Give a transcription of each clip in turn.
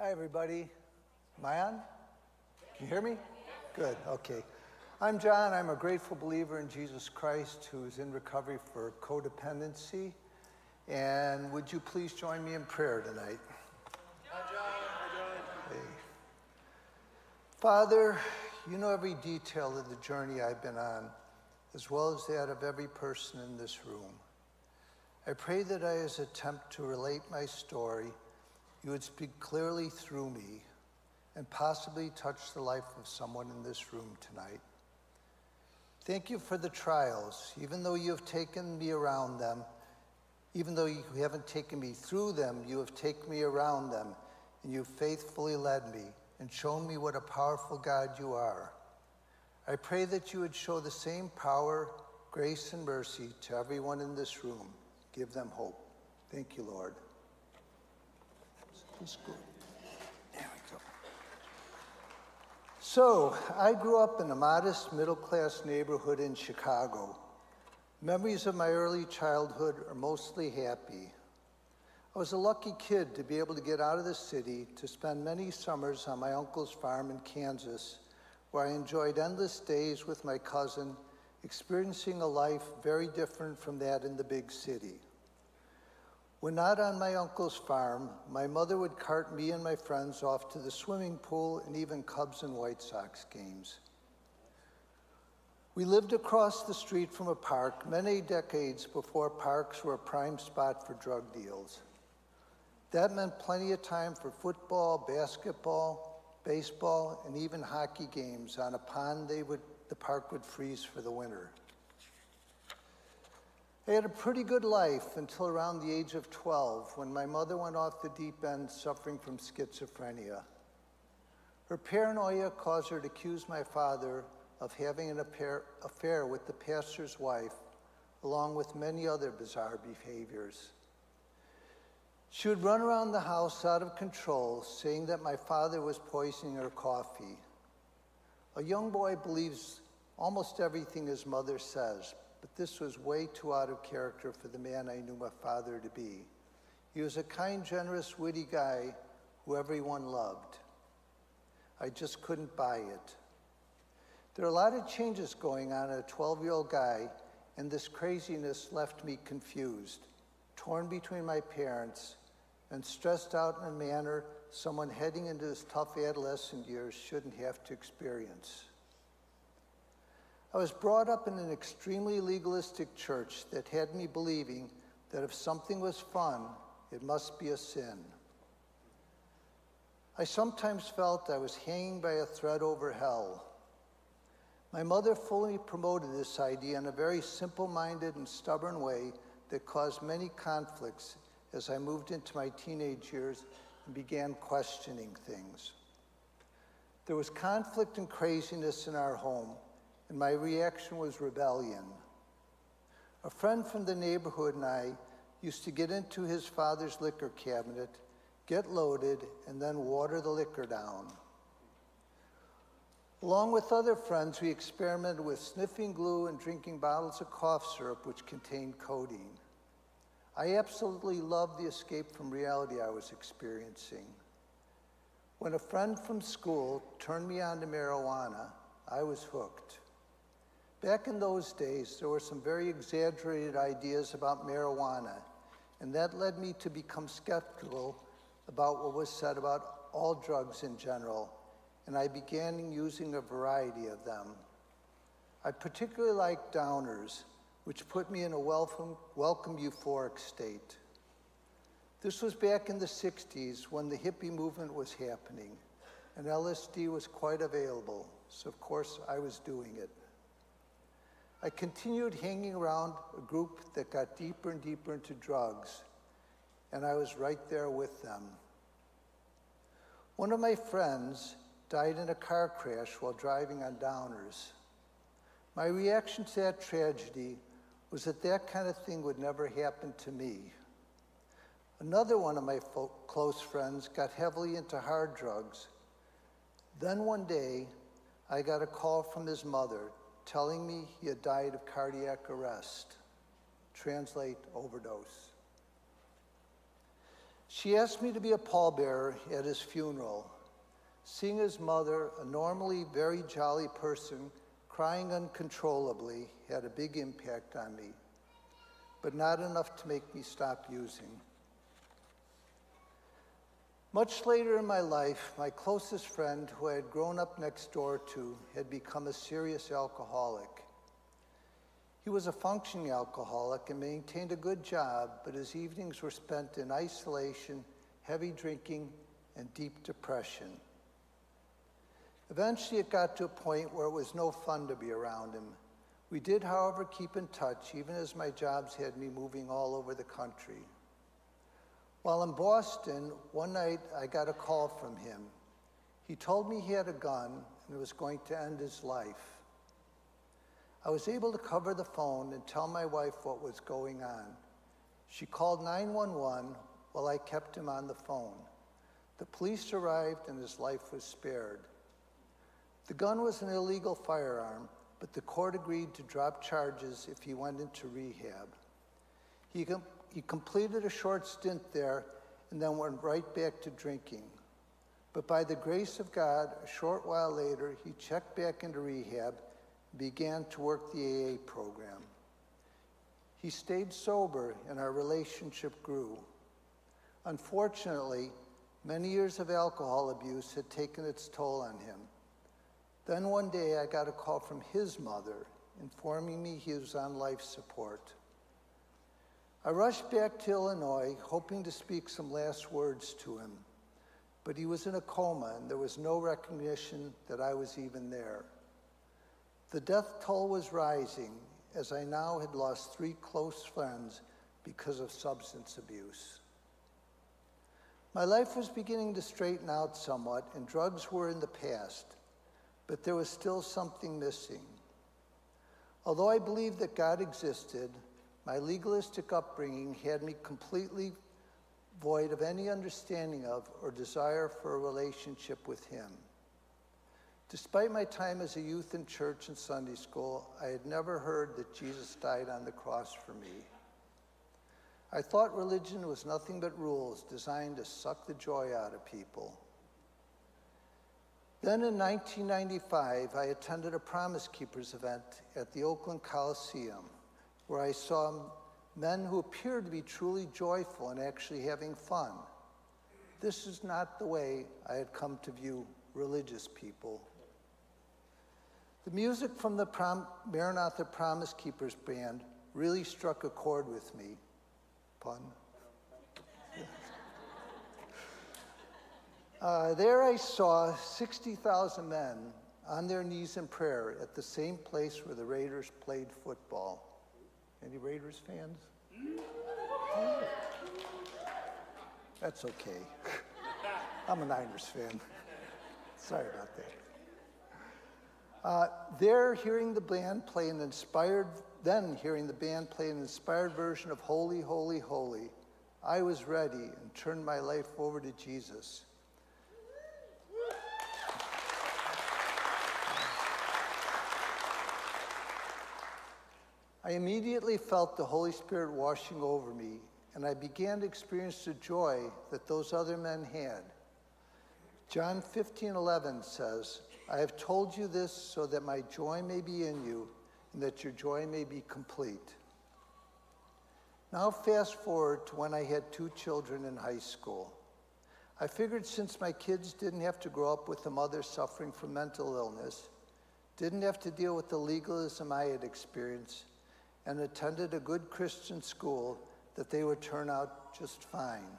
Hi, everybody. Am I on? Can you hear me? Good, okay. I'm John. I'm a grateful believer in Jesus Christ who is in recovery for codependency. And would you please join me in prayer tonight? Hi, John. Hi, John. Hey. Father, you know every detail of the journey I've been on, as well as that of every person in this room. I pray that I, as attempt to relate my story, you would speak clearly through me and possibly touch the life of someone in this room tonight. Thank you for the trials, even though you have taken me around them, even though you haven't taken me through them, you have taken me around them, and you've faithfully led me and shown me what a powerful God you are. I pray that you would show the same power, grace, and mercy to everyone in this room. Give them hope. Thank you, Lord. There we go. So, I grew up in a modest middle class neighborhood in Chicago. Memories of my early childhood are mostly happy. I was a lucky kid to be able to get out of the city to spend many summers on my uncle's farm in Kansas, where I enjoyed endless days with my cousin, experiencing a life very different from that in the big city. When not on my uncle's farm, my mother would cart me and my friends off to the swimming pool and even Cubs and White Sox games. We lived across the street from a park many decades before parks were a prime spot for drug deals. That meant plenty of time for football, basketball, baseball, and even hockey games on a pond they would, the park would freeze for the winter. I had a pretty good life until around the age of 12 when my mother went off the deep end suffering from schizophrenia. Her paranoia caused her to accuse my father of having an affair with the pastor's wife, along with many other bizarre behaviors. She would run around the house out of control, saying that my father was poisoning her coffee. A young boy believes almost everything his mother says, but this was way too out of character for the man I knew my father to be. He was a kind, generous, witty guy who everyone loved. I just couldn't buy it. There are a lot of changes going on in a 12 year old guy, and this craziness left me confused, torn between my parents, and stressed out in a manner someone heading into his tough adolescent years shouldn't have to experience. I was brought up in an extremely legalistic church that had me believing that if something was fun, it must be a sin. I sometimes felt I was hanging by a thread over hell. My mother fully promoted this idea in a very simple minded and stubborn way that caused many conflicts as I moved into my teenage years and began questioning things. There was conflict and craziness in our home and my reaction was rebellion. A friend from the neighborhood and I used to get into his father's liquor cabinet, get loaded, and then water the liquor down. Along with other friends, we experimented with sniffing glue and drinking bottles of cough syrup which contained codeine. I absolutely loved the escape from reality I was experiencing. When a friend from school turned me on to marijuana, I was hooked. Back in those days, there were some very exaggerated ideas about marijuana, and that led me to become skeptical about what was said about all drugs in general, and I began using a variety of them. I particularly liked downers, which put me in a welcome, welcome euphoric state. This was back in the 60s when the hippie movement was happening, and LSD was quite available, so of course I was doing it. I continued hanging around a group that got deeper and deeper into drugs, and I was right there with them. One of my friends died in a car crash while driving on downers. My reaction to that tragedy was that that kind of thing would never happen to me. Another one of my close friends got heavily into hard drugs. Then one day, I got a call from his mother telling me he had died of cardiac arrest. Translate overdose. She asked me to be a pallbearer at his funeral. Seeing his mother, a normally very jolly person, crying uncontrollably had a big impact on me, but not enough to make me stop using. Much later in my life, my closest friend, who I had grown up next door to, had become a serious alcoholic. He was a functioning alcoholic and maintained a good job, but his evenings were spent in isolation, heavy drinking, and deep depression. Eventually, it got to a point where it was no fun to be around him. We did, however, keep in touch, even as my jobs had me moving all over the country. While in Boston, one night I got a call from him. He told me he had a gun and it was going to end his life. I was able to cover the phone and tell my wife what was going on. She called 911 while I kept him on the phone. The police arrived and his life was spared. The gun was an illegal firearm, but the court agreed to drop charges if he went into rehab. He, he completed a short stint there and then went right back to drinking. But by the grace of God, a short while later, he checked back into rehab began to work the AA program. He stayed sober and our relationship grew. Unfortunately, many years of alcohol abuse had taken its toll on him. Then one day I got a call from his mother informing me he was on life support. I rushed back to Illinois, hoping to speak some last words to him, but he was in a coma and there was no recognition that I was even there. The death toll was rising as I now had lost three close friends because of substance abuse. My life was beginning to straighten out somewhat, and drugs were in the past, but there was still something missing. Although I believed that God existed, my legalistic upbringing had me completely void of any understanding of or desire for a relationship with Him. Despite my time as a youth in church and Sunday school, I had never heard that Jesus died on the cross for me. I thought religion was nothing but rules designed to suck the joy out of people. Then in 1995, I attended a Promise Keepers event at the Oakland Coliseum, where I saw men who appeared to be truly joyful and actually having fun. This is not the way I had come to view religious people. The music from the Prom- Maranatha Promise Keepers band really struck a chord with me. Pun? Uh, there I saw 60,000 men on their knees in prayer at the same place where the Raiders played football. Any Raiders fans? That's okay. I'm a Niners fan. Sorry about that. Uh, there, hearing the band play an inspired, then hearing the band play an inspired version of Holy, Holy, Holy, I was ready and turned my life over to Jesus. I immediately felt the Holy Spirit washing over me, and I began to experience the joy that those other men had. John 15 11 says, I have told you this so that my joy may be in you and that your joy may be complete. Now, fast forward to when I had two children in high school. I figured since my kids didn't have to grow up with a mother suffering from mental illness, didn't have to deal with the legalism I had experienced, and attended a good Christian school, that they would turn out just fine.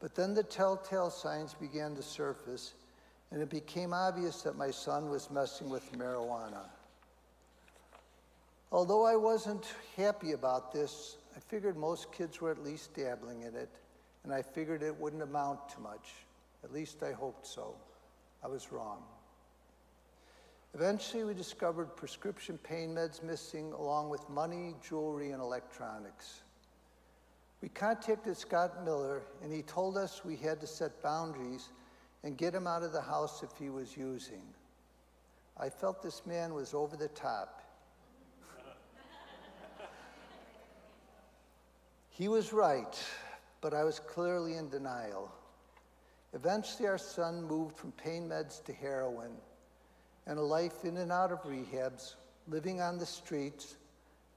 But then the telltale signs began to surface, and it became obvious that my son was messing with marijuana. Although I wasn't happy about this, I figured most kids were at least dabbling in it, and I figured it wouldn't amount to much. At least I hoped so. I was wrong. Eventually, we discovered prescription pain meds missing, along with money, jewelry, and electronics. We contacted Scott Miller, and he told us we had to set boundaries and get him out of the house if he was using. I felt this man was over the top. he was right. but I was clearly in denial. Eventually, our son moved from pain meds to heroin and a life in and out of rehabs, living on the streets,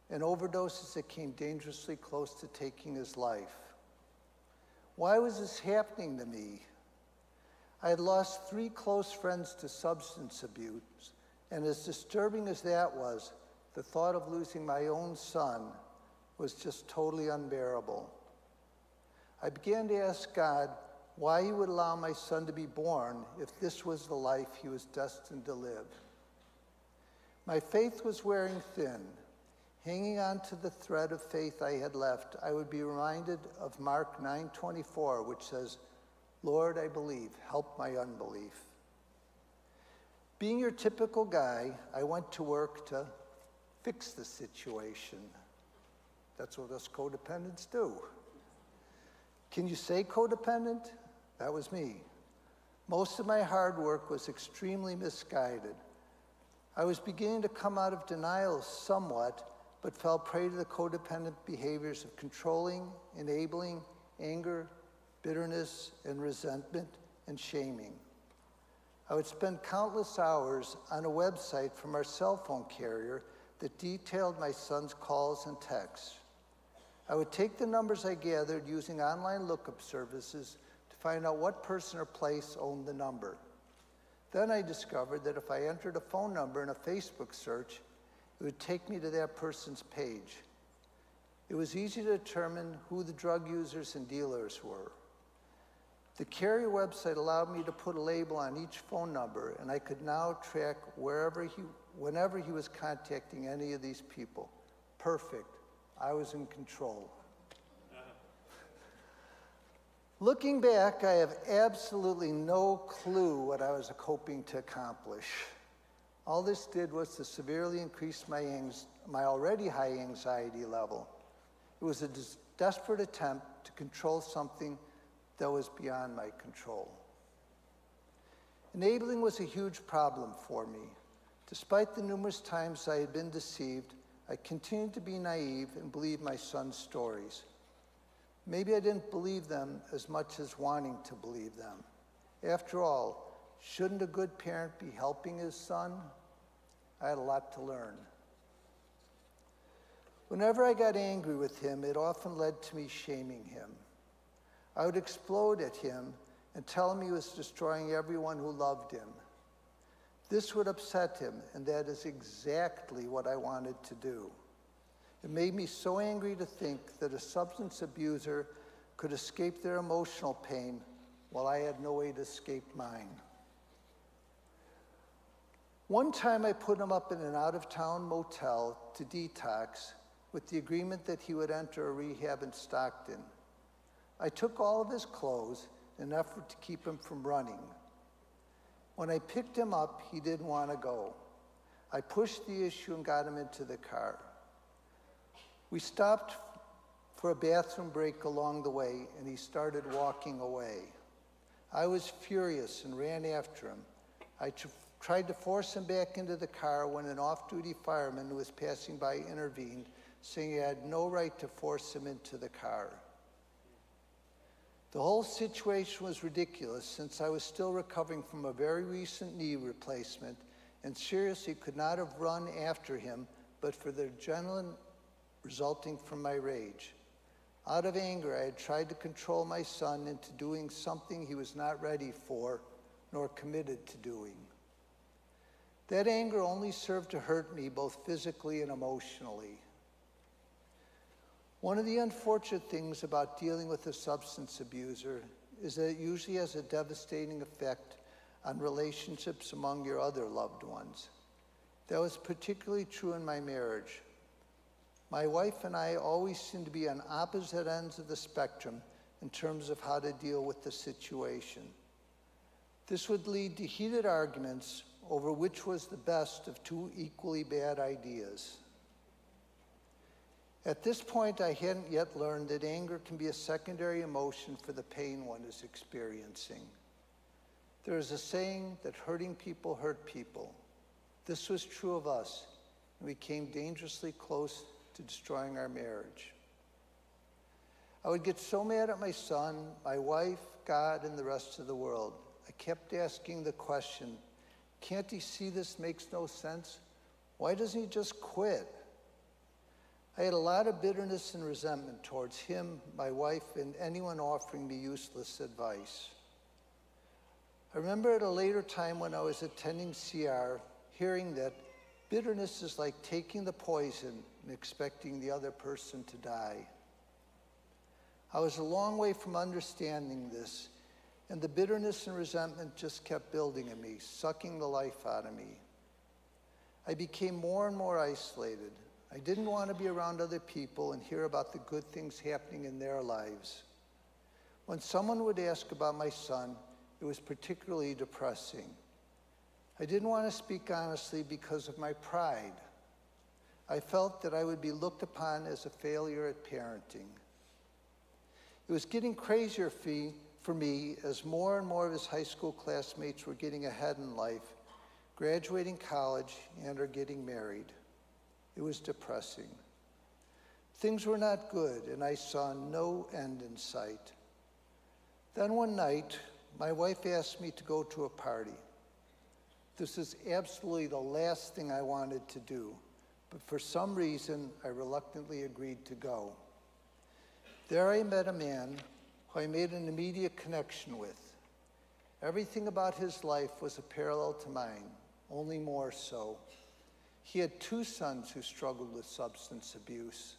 and overdoses that came dangerously close to taking his life. Why was this happening to me? I had lost three close friends to substance abuse, and as disturbing as that was, the thought of losing my own son was just totally unbearable. I began to ask God why He would allow my son to be born if this was the life he was destined to live. My faith was wearing thin. Hanging on to the thread of faith I had left, I would be reminded of Mark 9:24, which says, "Lord, I believe, help my unbelief." Being your typical guy, I went to work to fix the situation. That's what us codependents do. Can you say codependent? That was me. Most of my hard work was extremely misguided. I was beginning to come out of denial somewhat but fell prey to the codependent behaviors of controlling, enabling, anger, bitterness, and resentment and shaming. I would spend countless hours on a website from our cell phone carrier that detailed my son's calls and texts. I would take the numbers I gathered using online lookup services find out what person or place owned the number. Then I discovered that if I entered a phone number in a Facebook search, it would take me to that person's page. It was easy to determine who the drug users and dealers were. The carrier website allowed me to put a label on each phone number, and I could now track wherever he, whenever he was contacting any of these people. Perfect. I was in control. Looking back, I have absolutely no clue what I was hoping to accomplish. All this did was to severely increase my, my already high anxiety level. It was a desperate attempt to control something that was beyond my control. Enabling was a huge problem for me. Despite the numerous times I had been deceived, I continued to be naive and believe my son's stories. Maybe I didn't believe them as much as wanting to believe them. After all, Shouldn't a good parent be helping his son? I had a lot to learn. Whenever I got angry with him, it often led to me shaming him. I would explode at him and tell him he was destroying everyone who loved him. This would upset him, and that is exactly what I wanted to do. It made me so angry to think that a substance abuser could escape their emotional pain while I had no way to escape mine. One time I put him up in an out of town motel to detox with the agreement that he would enter a rehab in Stockton. I took all of his clothes in an effort to keep him from running. When I picked him up, he didn't want to go. I pushed the issue and got him into the car. We stopped for a bathroom break along the way, and he started walking away. I was furious and ran after him. I tried to force him back into the car when an off duty fireman who was passing by intervened, saying he had no right to force him into the car. The whole situation was ridiculous since I was still recovering from a very recent knee replacement and seriously could not have run after him but for the adrenaline resulting from my rage. Out of anger, I had tried to control my son into doing something he was not ready for nor committed to doing. That anger only served to hurt me both physically and emotionally. One of the unfortunate things about dealing with a substance abuser is that it usually has a devastating effect on relationships among your other loved ones. That was particularly true in my marriage. My wife and I always seemed to be on opposite ends of the spectrum in terms of how to deal with the situation. This would lead to heated arguments over which was the best of two equally bad ideas. At this point, I hadn't yet learned that anger can be a secondary emotion for the pain one is experiencing. There is a saying that hurting people hurt people. This was true of us, and we came dangerously close to destroying our marriage. I would get so mad at my son, my wife, God, and the rest of the world. I kept asking the question can't he see this makes no sense? Why doesn't he just quit? I had a lot of bitterness and resentment towards him, my wife, and anyone offering me useless advice. I remember at a later time when I was attending CR, hearing that bitterness is like taking the poison and expecting the other person to die. I was a long way from understanding this, and the bitterness and resentment just kept building in me, sucking the life out of me. I became more and more isolated. I didn't want to be around other people and hear about the good things happening in their lives. When someone would ask about my son, it was particularly depressing. I didn't want to speak honestly because of my pride. I felt that I would be looked upon as a failure at parenting. It was getting crazier for me as more and more of his high school classmates were getting ahead in life, graduating college, and are getting married. It was depressing. Things were not good, and I saw no end in sight. Then one night, my wife asked me to go to a party. This is absolutely the last thing I wanted to do, but for some reason, I reluctantly agreed to go. There I met a man who I made an immediate connection with. Everything about his life was a parallel to mine, only more so. He had two sons who struggled with substance abuse.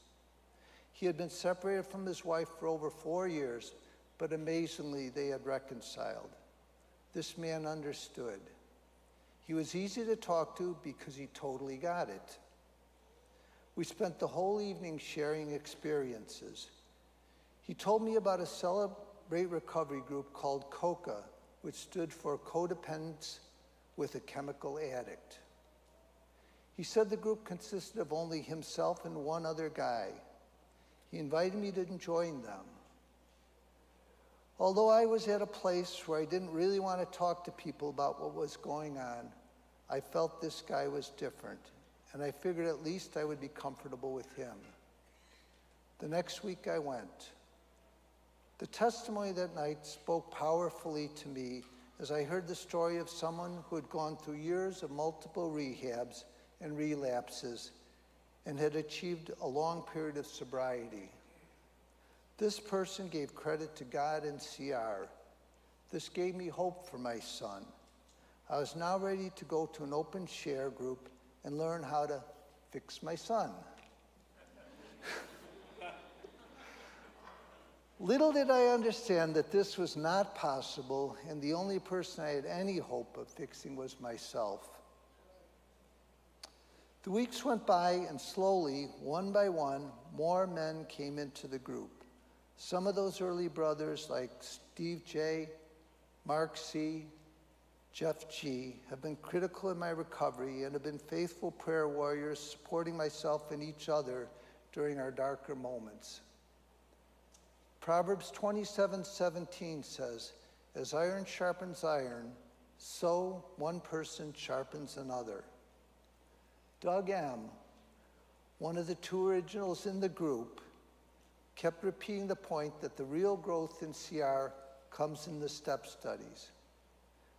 He had been separated from his wife for over four years, but amazingly, they had reconciled. This man understood. He was easy to talk to because he totally got it. We spent the whole evening sharing experiences. He told me about a Celebrate Recovery group called COCA, which stood for Codependence with a Chemical Addict. He said the group consisted of only himself and one other guy. He invited me to join them. Although I was at a place where I didn't really want to talk to people about what was going on, I felt this guy was different, and I figured at least I would be comfortable with him. The next week I went. The testimony that night spoke powerfully to me as I heard the story of someone who had gone through years of multiple rehabs and relapses and had achieved a long period of sobriety. This person gave credit to God and CR. This gave me hope for my son. I was now ready to go to an open share group and learn how to fix my son. Little did I understand that this was not possible, and the only person I had any hope of fixing was myself. The weeks went by, and slowly, one by one, more men came into the group. Some of those early brothers, like Steve J., Mark C., Jeff G., have been critical in my recovery and have been faithful prayer warriors supporting myself and each other during our darker moments. Proverbs 27 17 says, As iron sharpens iron, so one person sharpens another. Doug M., one of the two originals in the group, kept repeating the point that the real growth in CR comes in the step studies.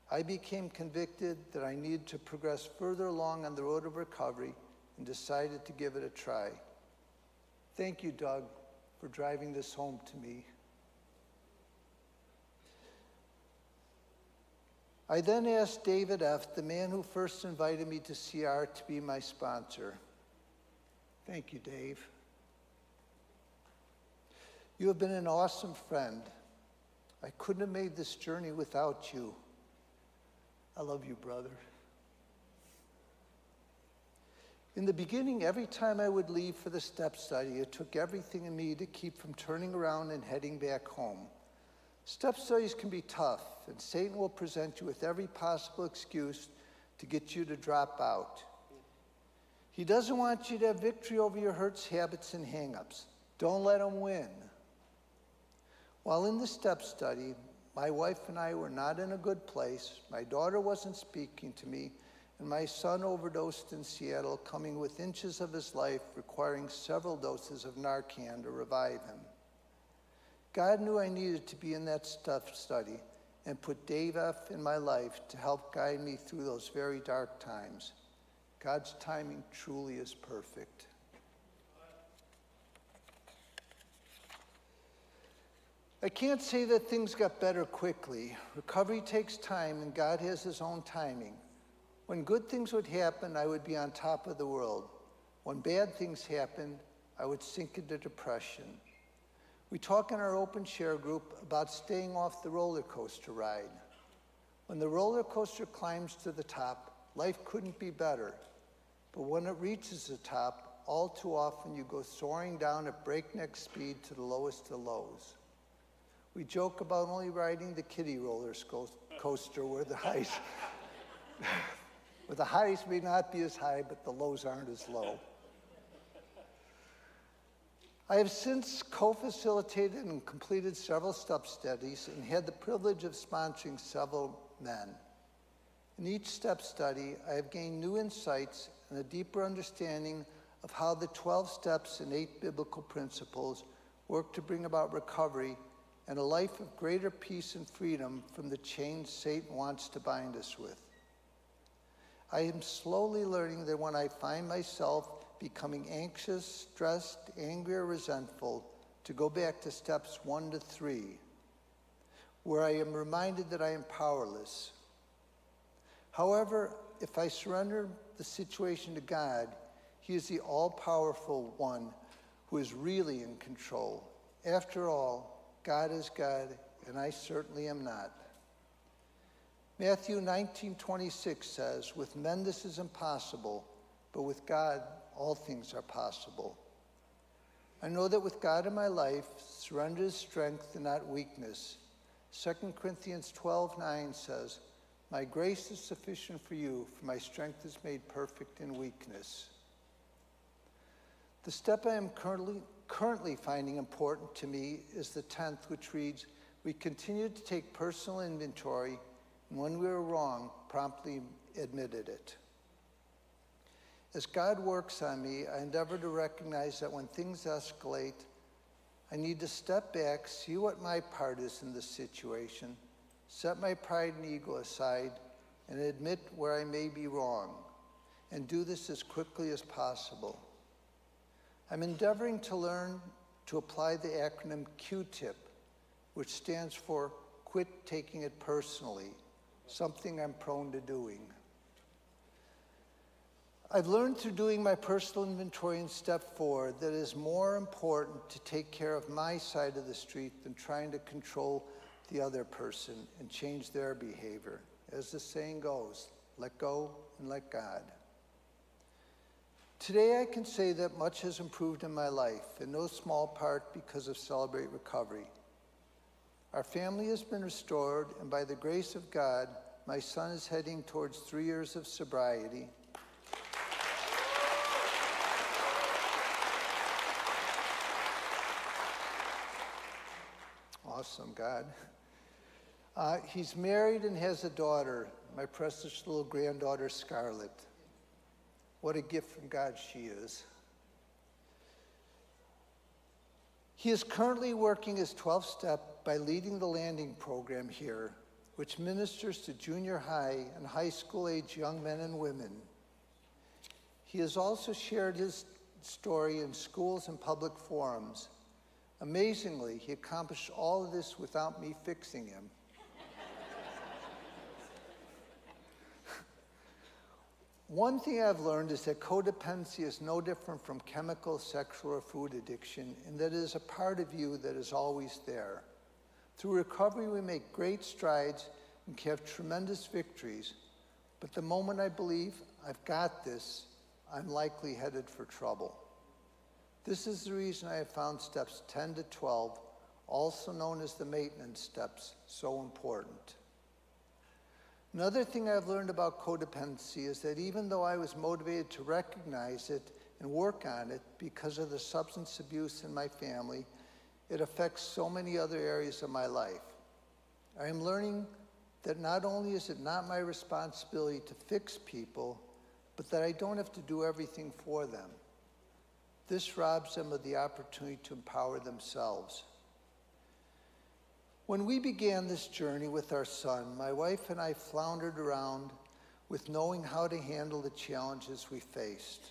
I became convicted that I needed to progress further along on the road of recovery and decided to give it a try. Thank you, Doug, for driving this home to me. I then asked David F., the man who first invited me to CR, to be my sponsor. Thank you, Dave. You have been an awesome friend. I couldn't have made this journey without you. I love you, brother. In the beginning, every time I would leave for the step study, it took everything in me to keep from turning around and heading back home. Step studies can be tough, and Satan will present you with every possible excuse to get you to drop out. He doesn't want you to have victory over your hurts, habits, and hangups. Don't let him win. While in the step study, my wife and I were not in a good place. My daughter wasn't speaking to me, and my son overdosed in Seattle, coming with inches of his life, requiring several doses of Narcan to revive him. God knew I needed to be in that stuff study and put Dave F. in my life to help guide me through those very dark times. God's timing truly is perfect. I can't say that things got better quickly. Recovery takes time, and God has His own timing. When good things would happen, I would be on top of the world. When bad things happened, I would sink into depression. We talk in our open share group about staying off the roller coaster ride. When the roller coaster climbs to the top, life couldn't be better. But when it reaches the top, all too often you go soaring down at breakneck speed to the lowest of lows. We joke about only riding the kiddie roller coaster where the highs, where the highs may not be as high, but the lows aren't as low. I have since co-facilitated and completed several step studies and had the privilege of sponsoring several men. In each step study, I have gained new insights and a deeper understanding of how the 12 steps and eight biblical principles work to bring about recovery and a life of greater peace and freedom from the chains Satan wants to bind us with. I am slowly learning that when I find myself becoming anxious, stressed, angry, or resentful, to go back to steps one to three, where I am reminded that I am powerless. However, if I surrender the situation to God, He is the all powerful one who is really in control. After all, God is God, and I certainly am not. Matthew 19:26 says, "With men this is impossible, but with God all things are possible." I know that with God in my life, surrender is strength and not weakness. 2 Corinthians 12:9 says, "My grace is sufficient for you, for my strength is made perfect in weakness." The step I am currently currently finding important to me is the 10th, which reads, We continue to take personal inventory, and when we were wrong, promptly admitted it. As God works on me, I endeavor to recognize that when things escalate, I need to step back, see what my part is in the situation, set my pride and ego aside, and admit where I may be wrong, and do this as quickly as possible. I'm endeavoring to learn to apply the acronym Q-TIP, which stands for Quit Taking It Personally, something I'm prone to doing. I've learned through doing my personal inventory in step four that it is more important to take care of my side of the street than trying to control the other person and change their behavior. As the saying goes, let go and let God. Today, I can say that much has improved in my life, in no small part because of Celebrate Recovery. Our family has been restored, and by the grace of God, my son is heading towards three years of sobriety. Awesome, God. Uh, he's married and has a daughter, my precious little granddaughter, Scarlett. What a gift from God she is. He is currently working his 12 step by leading the landing program here, which ministers to junior high and high school age young men and women. He has also shared his story in schools and public forums. Amazingly, he accomplished all of this without me fixing him. One thing I've learned is that codependency is no different from chemical, sexual, or food addiction, in that it is a part of you that is always there. Through recovery, we make great strides and can have tremendous victories. But the moment I believe I've got this, I'm likely headed for trouble. This is the reason I have found steps 10 to 12, also known as the maintenance steps, so important. Another thing I've learned about codependency is that even though I was motivated to recognize it and work on it because of the substance abuse in my family, it affects so many other areas of my life. I am learning that not only is it not my responsibility to fix people, but that I don't have to do everything for them. This robs them of the opportunity to empower themselves. When we began this journey with our son, my wife and I floundered around with knowing how to handle the challenges we faced.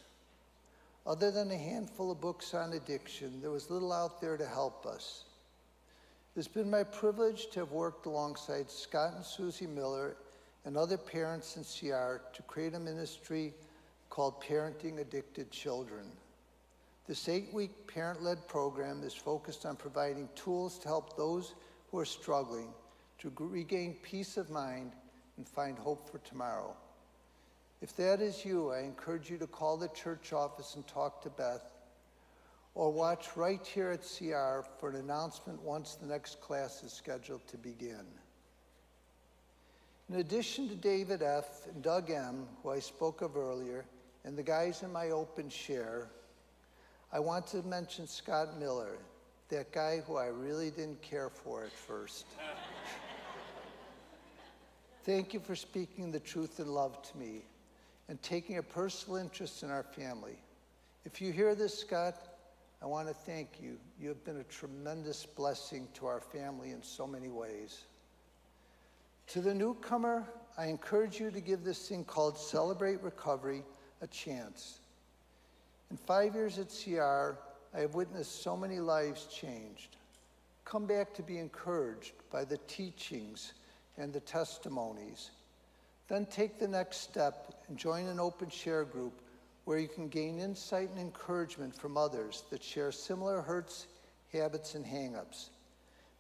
Other than a handful of books on addiction, there was little out there to help us. It's been my privilege to have worked alongside Scott and Susie Miller and other parents in CR to create a ministry called Parenting Addicted Children. This eight week parent led program is focused on providing tools to help those who are struggling to regain peace of mind and find hope for tomorrow. If that is you, I encourage you to call the church office and talk to Beth, or watch right here at CR for an announcement once the next class is scheduled to begin. In addition to David F. and Doug M., who I spoke of earlier, and the guys in my open share, I want to mention Scott Miller, that guy who I really didn't care for at first. Thank you for speaking the truth in love to me and taking a personal interest in our family. If you hear this, Scott, I want to thank you. You have been a tremendous blessing to our family in so many ways. To the newcomer, I encourage you to give this thing called Celebrate Recovery a chance. In five years at CR, I have witnessed so many lives changed. Come back to be encouraged by the teachings and the testimonies. Then take the next step and join an open share group where you can gain insight and encouragement from others that share similar hurts, habits, and hangups.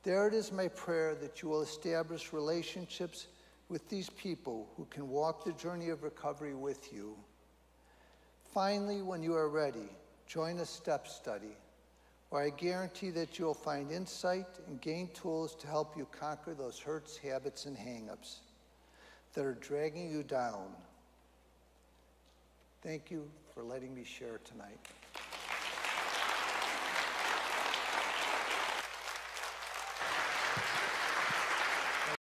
There it is my prayer that you will establish relationships with these people who can walk the journey of recovery with you. Finally, when you are ready, join a step study where I guarantee that you'll find insight and gain tools to help you conquer those hurts, habits, and hangups that are dragging you down. Thank you for letting me share tonight.